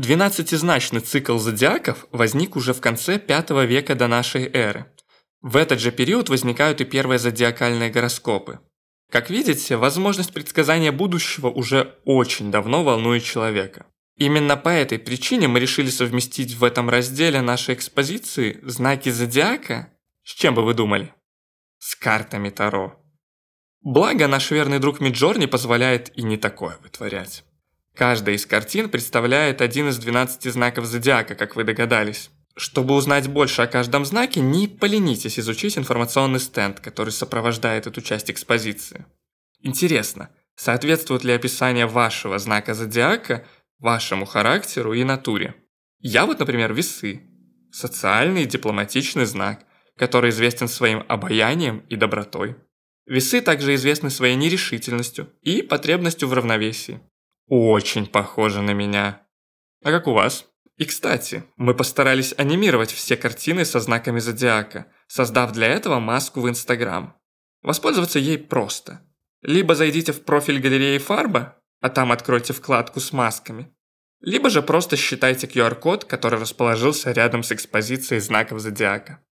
Двенадцатизначный цикл зодиаков возник уже в конце V века до нашей эры. В этот же период возникают и первые зодиакальные гороскопы. Как видите, возможность предсказания будущего уже очень давно волнует человека. Именно по этой причине мы решили совместить в этом разделе нашей экспозиции знаки зодиака, с чем бы вы думали? С картами Таро. Благо, наш верный друг Миджорни позволяет и не такое вытворять. Каждая из картин представляет один из 12 знаков зодиака, как вы догадались. Чтобы узнать больше о каждом знаке, не поленитесь изучить информационный стенд, который сопровождает эту часть экспозиции. Интересно, соответствует ли описание вашего знака зодиака вашему характеру и натуре? Я вот, например, весы. Социальный и дипломатичный знак, который известен своим обаянием и добротой. Весы также известны своей нерешительностью и потребностью в равновесии. Очень похоже на меня. А как у вас? И кстати, мы постарались анимировать все картины со знаками зодиака, создав для этого маску в Инстаграм. Воспользоваться ей просто. Либо зайдите в профиль галереи Фарба, а там откройте вкладку с масками. Либо же просто считайте QR-код, который расположился рядом с экспозицией знаков зодиака.